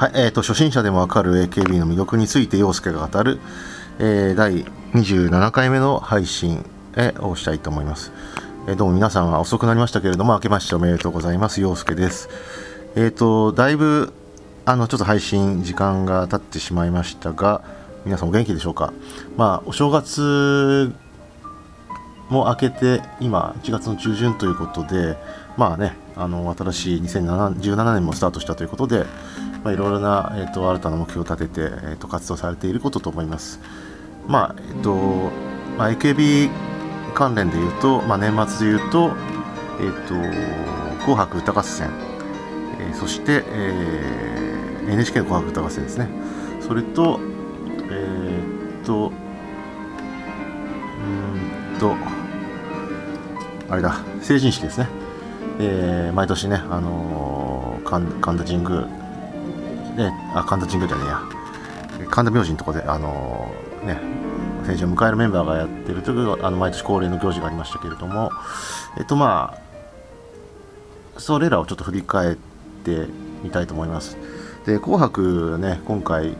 はい、えーと、初心者でもわかる AKB の魅力について陽介が語る、えー、第27回目の配信をしたいと思います。えー、どうも皆さんは遅くなりましたけれども、明けましておめでとうございます。陽介です。えっ、ー、と、だいぶ、あの、ちょっと配信時間が経ってしまいましたが、皆さんお元気でしょうか？まあ、お正月も明けて、今、1月の中旬ということで、まあね、あの新しい2017年もスタートしたということで、まあ、いろいろな、えーと、新たな目標を立てて、えーと、活動されていることと思います。まあえーとまあ、AKB 関連でいうと、まあ、年末でいうと,、えーと「紅白歌合戦」えー、そして、えー、NHK の「紅白歌合戦」ですねそれとえっ、とうんとあれだ成人式ですね、えー、毎年ね、あのー、神田神宮ね、あ神田神宮じゃねえや。神田明神のとこであのー、ね選手を迎えるメンバーがやってるというあの毎年恒例の行事がありましたけれどもえっとまあそれらをちょっと振り返ってみたいと思います。で紅白ね今回、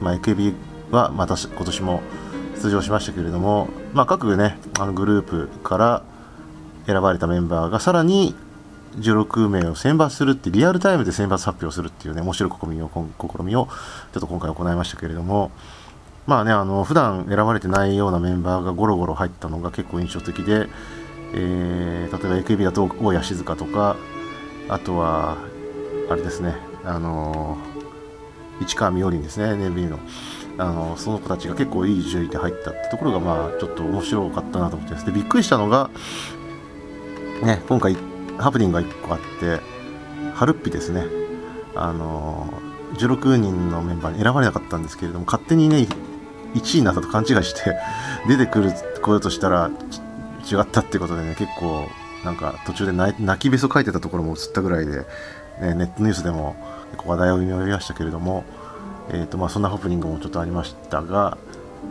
まあ、AKB はまた今年も出場しましたけれども、まあ、各ねあのグループから選ばれたメンバーがさらに16名を選抜するってリアルタイムで選抜発表するっていうね面白い試みを試みをちょっと今回行いましたけれどもまあねあの普段選ばれてないようなメンバーがゴロゴロ入ったのが結構印象的で、えー、例えば AKB だと大谷静香とかあとはあれですねあの市川みおりんですね NB のあのその子たちが結構いい順位で入ったってところがまあちょっと面白かったなと思ってです。でびっくりしたのがね今回ハプニングが1個あってハルッピですね。あの16人のメンバーに選ばれなかったんですけれども勝手にね1位になったと勘違いして 出てくるこようとしたら違ったってことでね結構なんか途中で泣きべそ書いてたところも映ったぐらいで、ね、ネットニュースでも結構話題を呼びましたけれども、えーとまあ、そんなハプニングもちょっとありましたが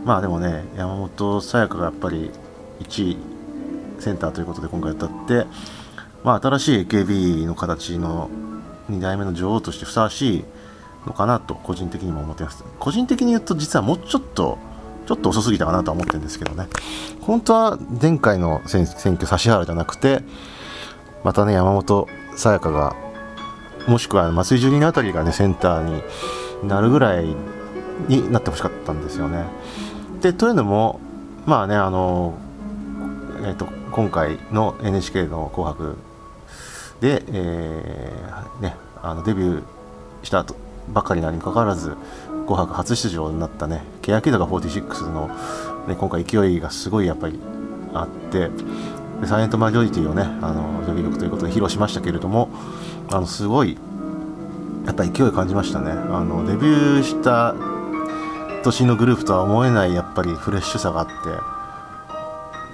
まあでもね山本さやかがやっぱり1位センターということで今回歌ってまあ、新しい AKB の形の2代目の女王としてふさわしいのかなと個人的にも思ってます個人的に言うと実はもうちょっとちょっと遅すぎたかなとは思ってるんですけどね本当は前回の選挙指原じゃなくてまたね山本さやかがもしくは松井樹里あたりがねセンターになるぐらいになってほしかったんですよね。でというのもまあねあの、えーと今回の NHK の「紅白で、えー、ね、あのデビューしたばかりなにもかかわらず「紅白」初出場になったね欅坂46の、ね、今回勢いがすごいやっぱりあってでサイレントマジョリティをねあのデビュー曲ということで披露しましたけれどもあのすごいやっぱ勢い感じましたね。あのデビューした年のグループとは思えないやっぱりフレッシュさがあって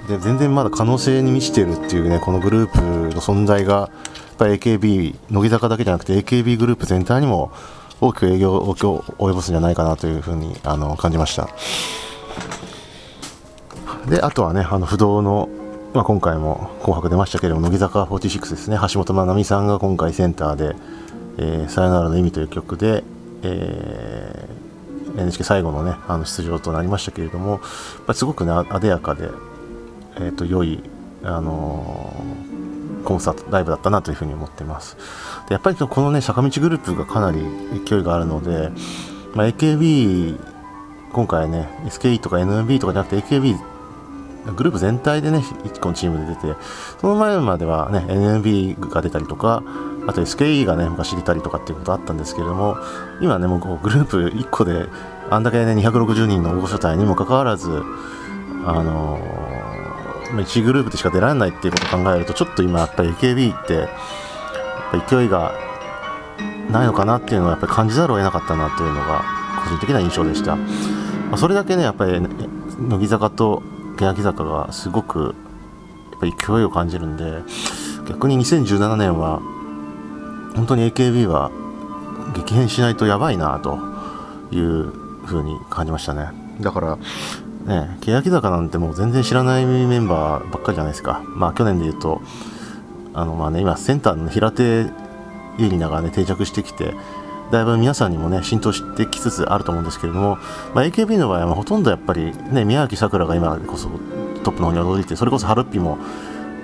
で全然まだ可能性に満ちてるっていうねこのグループの存在がやっぱり AKB 乃木坂だけじゃなくて AKB グループ全体にも大きく影響を及ぼすんじゃないかなというふうにあの感じました。であとはねあの不動の、まあ、今回も「紅白」出ましたけれども乃木坂46ですね。橋本まなみさんが今回センターで「えー、さよならの意味」という曲で、えー、NHK 最後のねあの出場となりましたけれどもやっぱりすごくねあでやかで、えーと、良いあのーコンサートライブだったなというふうに思っています。でやっぱりこのね坂道グループがかなり勢いがあるので、まあ、AKB 今回ね SKE とか NMB とかじゃなくて AKB グループ全体でね1個のチームで出てその前まではね NMB が出たりとかあと SKE がね昔出たりとかっていうことあったんですけれども今ねもうこうグループ1個であんだけね260人の大御所隊にもかかわらずあの1グループでしか出られないっていうことを考えるとちょっと今やっぱり AKB ってやっぱ勢いがないのかなっていうのはやっぱり感じざるを得なかったなというのが個人的な印象でした、まあ、それだけねやっぱり乃木坂と欅坂がすごくやっぱり勢いを感じるんで逆に2017年は本当に AKB は激変しないとやばいなというふうに感じましたね。だからね、欅坂なんてもう全然知らないメンバーばっかりじゃないですか。まあ去年で言うと、あのまあね、今センターの平手ゆりながね、定着してきて、だいぶ皆さんにもね浸透してきつつあると思うんですけれども、まあ、AKB の場合はほとんどやっぱり、ね、宮脇さくらが今こそトップの方に踊りてそれこそハルピも、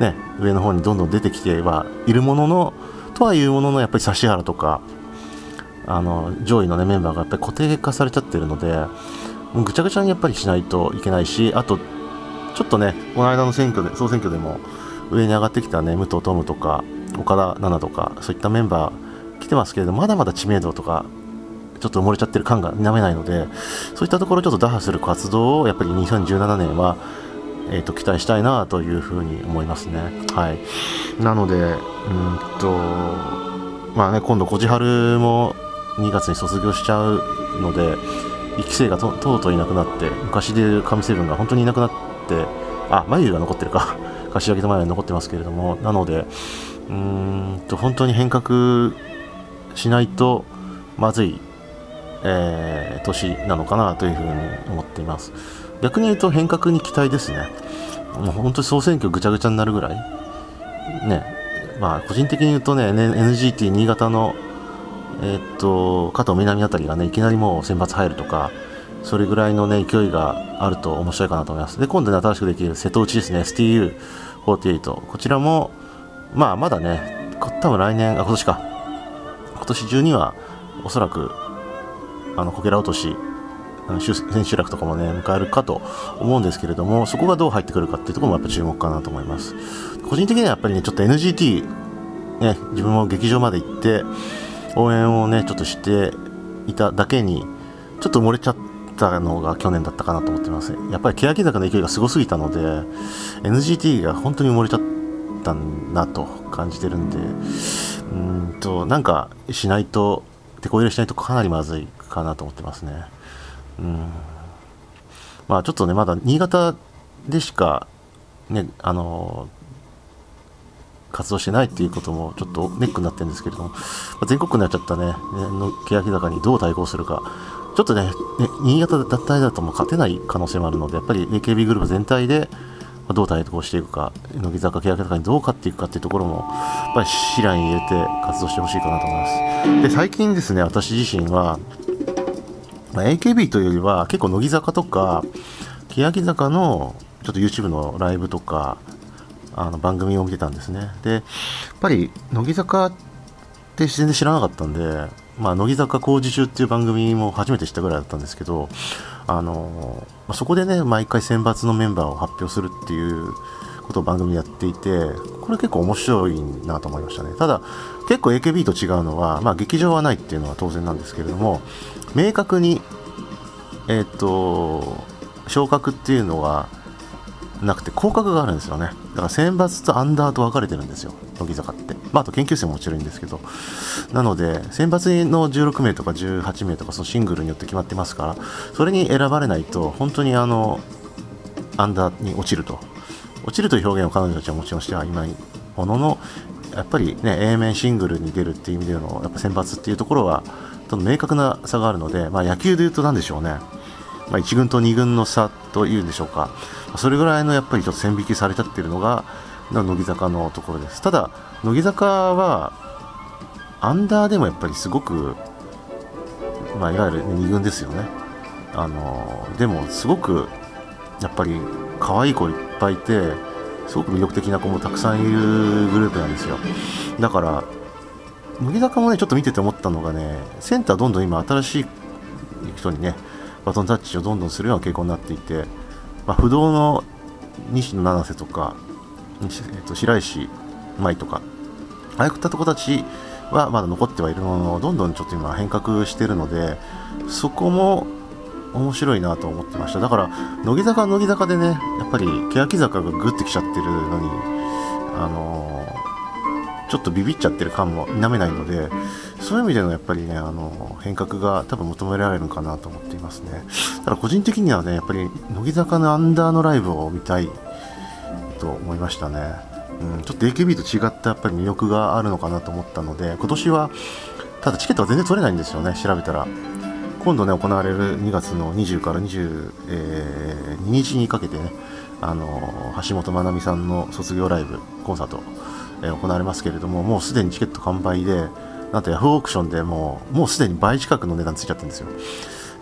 ね、上の方にどんどん出てきてはいるもののとはいうもののやっぱり指原とかあの上位の、ね、メンバーがやっぱり固定化されちゃってるのでぐちゃぐちゃにやっぱりしないといけないしあとちょっとねこの間の選挙で総選挙でも上に上がってきたね武藤トムとか岡田奈々とかそういったメンバー来てますけれどまだまだ知名度とかちょっと埋もれちゃってる感が否めないのでそういったところをちょっと打破する活動をやっぱり2017年は、えーと、期待したいなというふうに思いますね。はい、なのでうんとまあね今度こじはるも2月に卒業しちゃうので1期生がととうとういなくなって昔でいう神セブンが本当にいなくなってあ眉毛が残ってるか。柏木と眉が残ってますけれどもなのでうんと本当に変革しないとまずい、えー、年なのかなというふうに思っています。逆に言うと変革に期待ですね。もう本当に総選挙ぐちゃぐちゃになるぐらいねまあ個人的に言うとね NGT 新潟のえー、っと加藤南あたりがねいきなりもう選抜入るとかそれぐらいのね勢いがあると面白いかなと思います。で今度ね新しくできる瀬戸内ですね STU48 こちらもまあまだね多分来年あ今年か。今年中にはおそらくあのこけら落とし千秋楽とかもね迎えるかと思うんですけれどもそこがどう入ってくるかっていうところもやっぱ注目かなと思います。個人的にはやっぱりねちょっと NGT ね自分も劇場まで行って応援をねちょっとしていただけにちょっと埋もれちゃったのが去年だったかなと思ってます。やっぱり欅坂の勢いがすごすぎたので NGT が本当に埋もれちゃったんだと感じてるんでうんとなんかしないと手こ入れしないとかなりまずいかなと思ってますね。うん。まあちょっとねまだ新潟でしかねあの活動してないっていうこともちょっとネックになってるんですけれどもま、全国区になっちゃったね、の欅坂にどう対抗するか、ちょっとね、ね新潟脱退だとも勝てない可能性もあるので、やっぱり AKB グループ全体でどう対抗していくか、乃木坂、欅坂にどう勝っていくかっていうところも、やっぱり視野に入れて活動してほしいかなと思います。で、最近ですね、私自身は、まあ、AKB というよりは、結構乃木坂とか、欅坂のちょっと YouTube のライブとか、あの番組を見てたんですね。でやっぱり乃木坂って全然知らなかったんで、まあ、乃木坂工事中っていう番組も初めて知ったぐらいだったんですけどあのそこでね毎回選抜のメンバーを発表するっていうことを番組やっていてこれ結構面白いなと思いましたね。ただ結構 AKB と違うのは、まあ、劇場はないっていうのは当然なんですけれども明確にえっ、ー、と昇格っていうのはなくて降格があるんですよね。だから選抜とアンダーと分かれてるんですよ。乃木坂って、まあ、あと研究生ももちろんいいんですけど。なので選抜の16名とか18名とかそのシングルによって決まってますからそれに選ばれないと本当にあのアンダーに落ちると。落ちるという表現を彼女たちはもちろんしてはいないもののやっぱりね A 面シングルに出るっていう意味でのやっぱ選抜っていうところはと明確な差があるので、まあ、野球でいうと何でしょうね、まあ、1軍と2軍の差というんでしょうか。それぐらいのやっぱりちょっと線引きされちゃっているのが乃木坂のところです。ただ乃木坂はアンダーでもやっぱりすごく、まあ、いわゆる2軍ですよね。あのでもすごくやっぱり可愛い子いっぱいいてすごく魅力的な子もたくさんいるグループなんですよ。だから乃木坂もねちょっと見てて思ったのがねセンターどんどん今新しい人にねバトンタッチをどんどんするような傾向になっていてまあ、不動の西野七瀬とか、えー、と白石舞とか、ああいったとこたちはまだ残ってはいるものの、どんどんちょっと今変革してるので、そこも面白いなと思ってました。だから、乃木坂は乃木坂でね、やっぱり欅坂がグッてきちゃってるのに、あの、ちょっとビビっちゃってる感も否めないので、そういう意味でのやっぱりね、あの変革が多分求められるのかなと思っていますね。ただ個人的にはね、やっぱり乃木坂のアンダーのライブを見たいと思いましたね。うん、ちょっと AKB と違ったやっぱり魅力があるのかなと思ったので、今年は、ただチケットは全然取れないんですよね、調べたら。今度ね、行われる2月の20から22、えー、日にかけてね、あの橋本まなみさんの卒業ライブ、コンサート、え、行われますけれども、もうすでにチケット完売で、なんとヤフーオークションでもうもうすでに倍近くの値段ついちゃってるんですよ。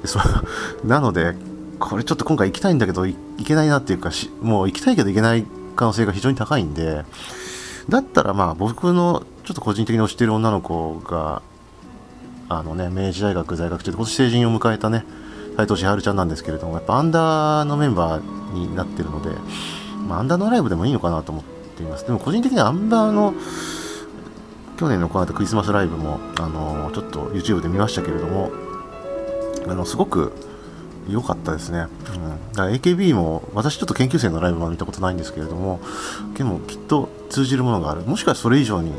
でそ なのでこれちょっと今回行きたいんだけど行けないなっていうかしもう行きたいけど行けない可能性が非常に高いんでだったらまあ僕のちょっと個人的に推してる女の子があのね明治大学在学中で今年成人を迎えたね斉藤千春ちゃんなんですけれどもやっぱアンダーのメンバーになってるので、まあ、アンダーのライブでもいいのかなと思っています。でも個人的にはアンダーの去年の行われたクリスマスライブもあのちょっと YouTube で見ましたけれどもあのすごく良かったですね、うん、だから AKB も私ちょっと研究生のライブは見たことないんですけれどもでもきっと通じるものがある。もしかしたらそれ以上に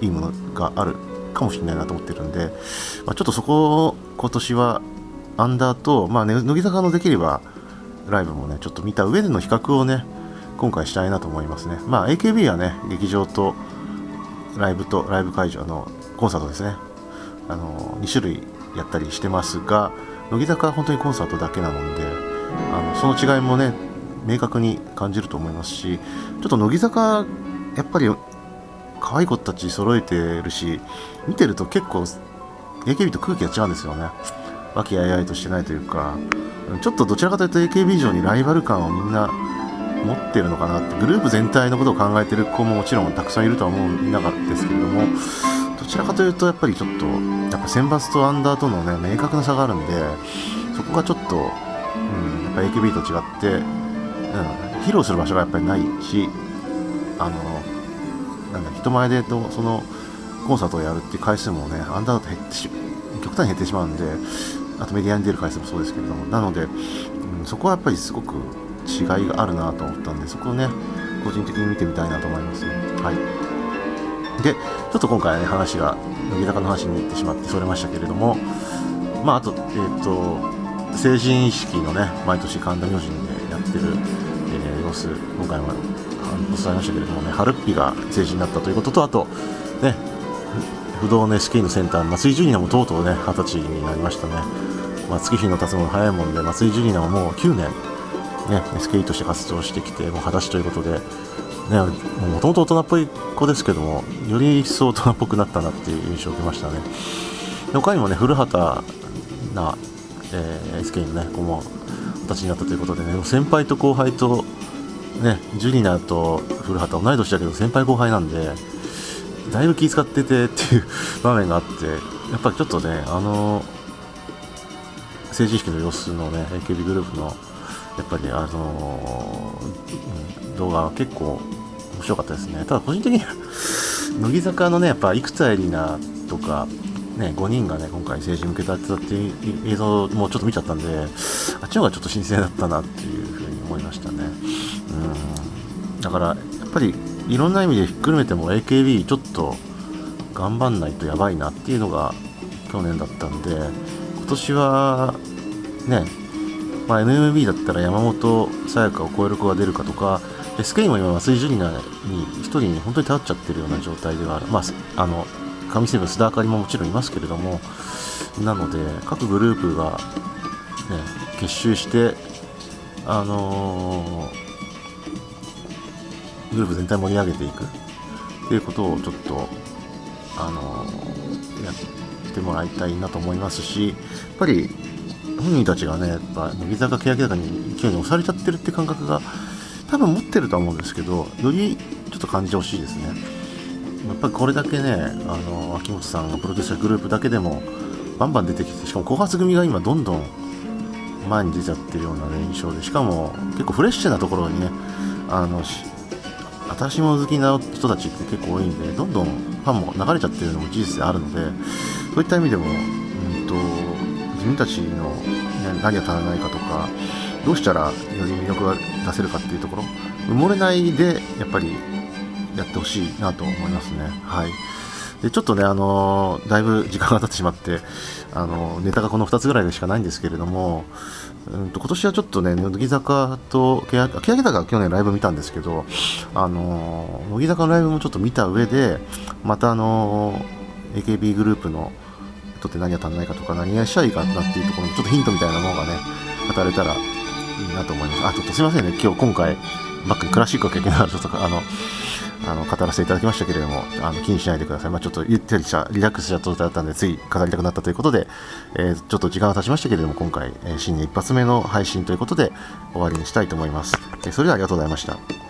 いいものがあるかもしれないなと思ってるんで、まあ、ちょっとそこを今年はアンダーと、まあね、乃木坂のできればライブもねちょっと見た上での比較をね今回したいなと思いますね。まあ AKB はね劇場とライブとライブ会場のコンサートですね。あの2種類やったりしてますが乃木坂は本当にコンサートだけなのであのその違いもね明確に感じると思いますしちょっと乃木坂やっぱり可愛い子たち揃えてるし見てると結構 AKB と空気が違うんですよね。和気あいあいとしてないというかちょっとどちらかというと AKB 以上にライバル感をみんな持ってるのかなってグループ全体のことを考えてる子ももちろんたくさんいるとは思うなかったですけれどもどちらかというとやっぱりちょっとやっぱ選抜とアンダーとのね明確な差があるんでそこがちょっと、うん、やっぱ AKB と違って、うん、披露する場所がやっぱりないしあのなんだ人前でとそのコンサートをやるっていう回数もねアンダーだと減ってし極端に減ってしまうんであとメディアに出る回数もそうですけれどもなので、うん、そこはやっぱりすごく違いがあるなと思ったんでそこをね個人的に見てみたいなと思いますね。はい。でちょっと今回はね話が乃木坂の話に行ってしまってそれましたけれどもまああとえっ、ー、と成人式のね毎年神田明神でやってる、えー、様子今回もお伝えましたけれどもね春っぴが成人になったということとあとね不動の SK のセンター松井ジュニアもとうとうね二十歳になりましたね、まあ、月日の経つの早いもんで松井ジュニアはもう9年ね SK として活動してきてもう二十歳ということでねもともと大人っぽい子ですけどもより一層大人っぽくなったなっていう印象を受けましたね。他にもね古畑な、えー、SK のね子も形になったということでね先輩と後輩とねジュニアと古畑同い年だけど先輩後輩なんでだいぶ気遣っててっていう 場面があってやっぱりちょっとねあの成人式の様子のね AKB グループのやっぱりあの動画は結構面白かったですね。ただ個人的には 乃木坂のねやっぱ生田絵里奈とかね、5人がね今回成人向けたってたっていう映像もちょっと見ちゃったんであっちの方がちょっと新鮮だったなっていうふうに思いましたね。うん。だからやっぱりいろんな意味でひっくるめても AKB ちょっと頑張んないとやばいなっていうのが去年だったんで今年はね、まあ、NMB だったら山本さやかを超える子が出るかとか SK も今松井ジュニアに1人に本当に頼っちゃってるような状態ではある。まああの神セブン須田あかりももちろんいますけれどもなので各グループが、ね、結集してあのーグループ全体盛り上げていく。っていうことをちょっとあのやってもらいたいなと思いますしやっぱり本人たちがねやっぱ乃木坂欅坂に勢いに押されちゃってるって感覚が多分持ってるとは思うんですけどよりちょっと感じてほしいですね。やっぱりこれだけねあの秋元さんがプロデューサーグループだけでもバンバン出てきてしかも後発組が今どんどん前に出ちゃってるような、ね、印象でしかも結構フレッシュなところにねあの新しいも好きな人たちって結構多いんでどんどんファンも流れちゃってるのも事実であるのでそういった意味でも、うんと、自分たちの、何が足らないかとかどうしたらより魅力が出せるかっていうところ埋もれないでやっぱりやってほしいなと思いますね。はいでちょっとね、あの、だいぶ時間が経ってしまって、あの、ネタがこの2つぐらいでしかないんですけれども、うんと今年はちょっとね、乃木坂と、欅坂は去年ライブ見たんですけど、あの乃木坂のライブもちょっと見た上で、またあの AKB グループのとって何が足んないかとか、何がしたらいいかなっていうところのちょっとヒントみたいなものがね、語れたらいいなと思います。あ、ちょっとすいませんね、今日今回、バックにクラシックを経験あるとか、あの、あの語らせていただきましたけれどもあの気にしないでください、まあ、ちょっとゆったりしたリラックスした状態だったんでつい語りたくなったということで、えー、ちょっと時間が経ちましたけれども今回、えー、新年一発目の配信ということで終わりにしたいと思います、えー、それではありがとうございました。